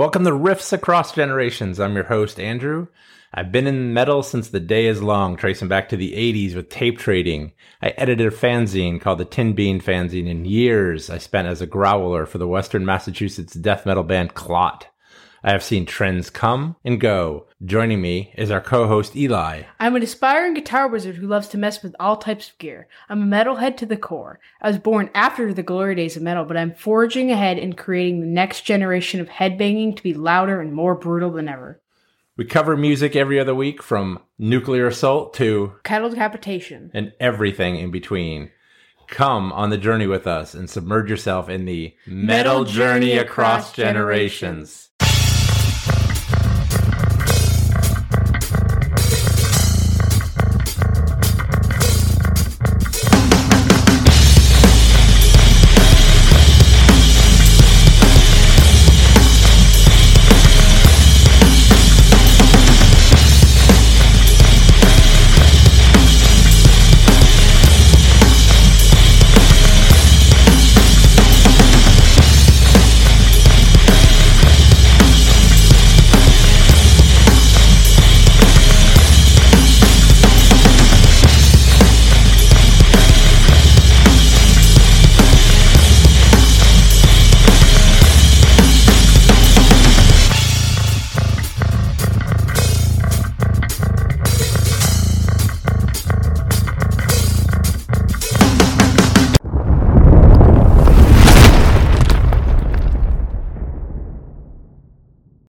Welcome to Riffs Across Generations. I'm your host, Andrew. I've been in metal since the day is long, tracing back to the 80s with tape trading. I edited a fanzine called the Tin Bean Fanzine. In years, I spent as a growler for the Western Massachusetts death metal band Clot. I have seen trends come and go. Joining me is our co-host Eli. I'm an aspiring guitar wizard who loves to mess with all types of gear. I'm a metalhead to the core. I was born after the glory days of metal, but I'm forging ahead in creating the next generation of headbanging to be louder and more brutal than ever. We cover music every other week from nuclear assault to Cattle decapitation. and everything in between. Come on the journey with us and submerge yourself in the metal, journey across generations.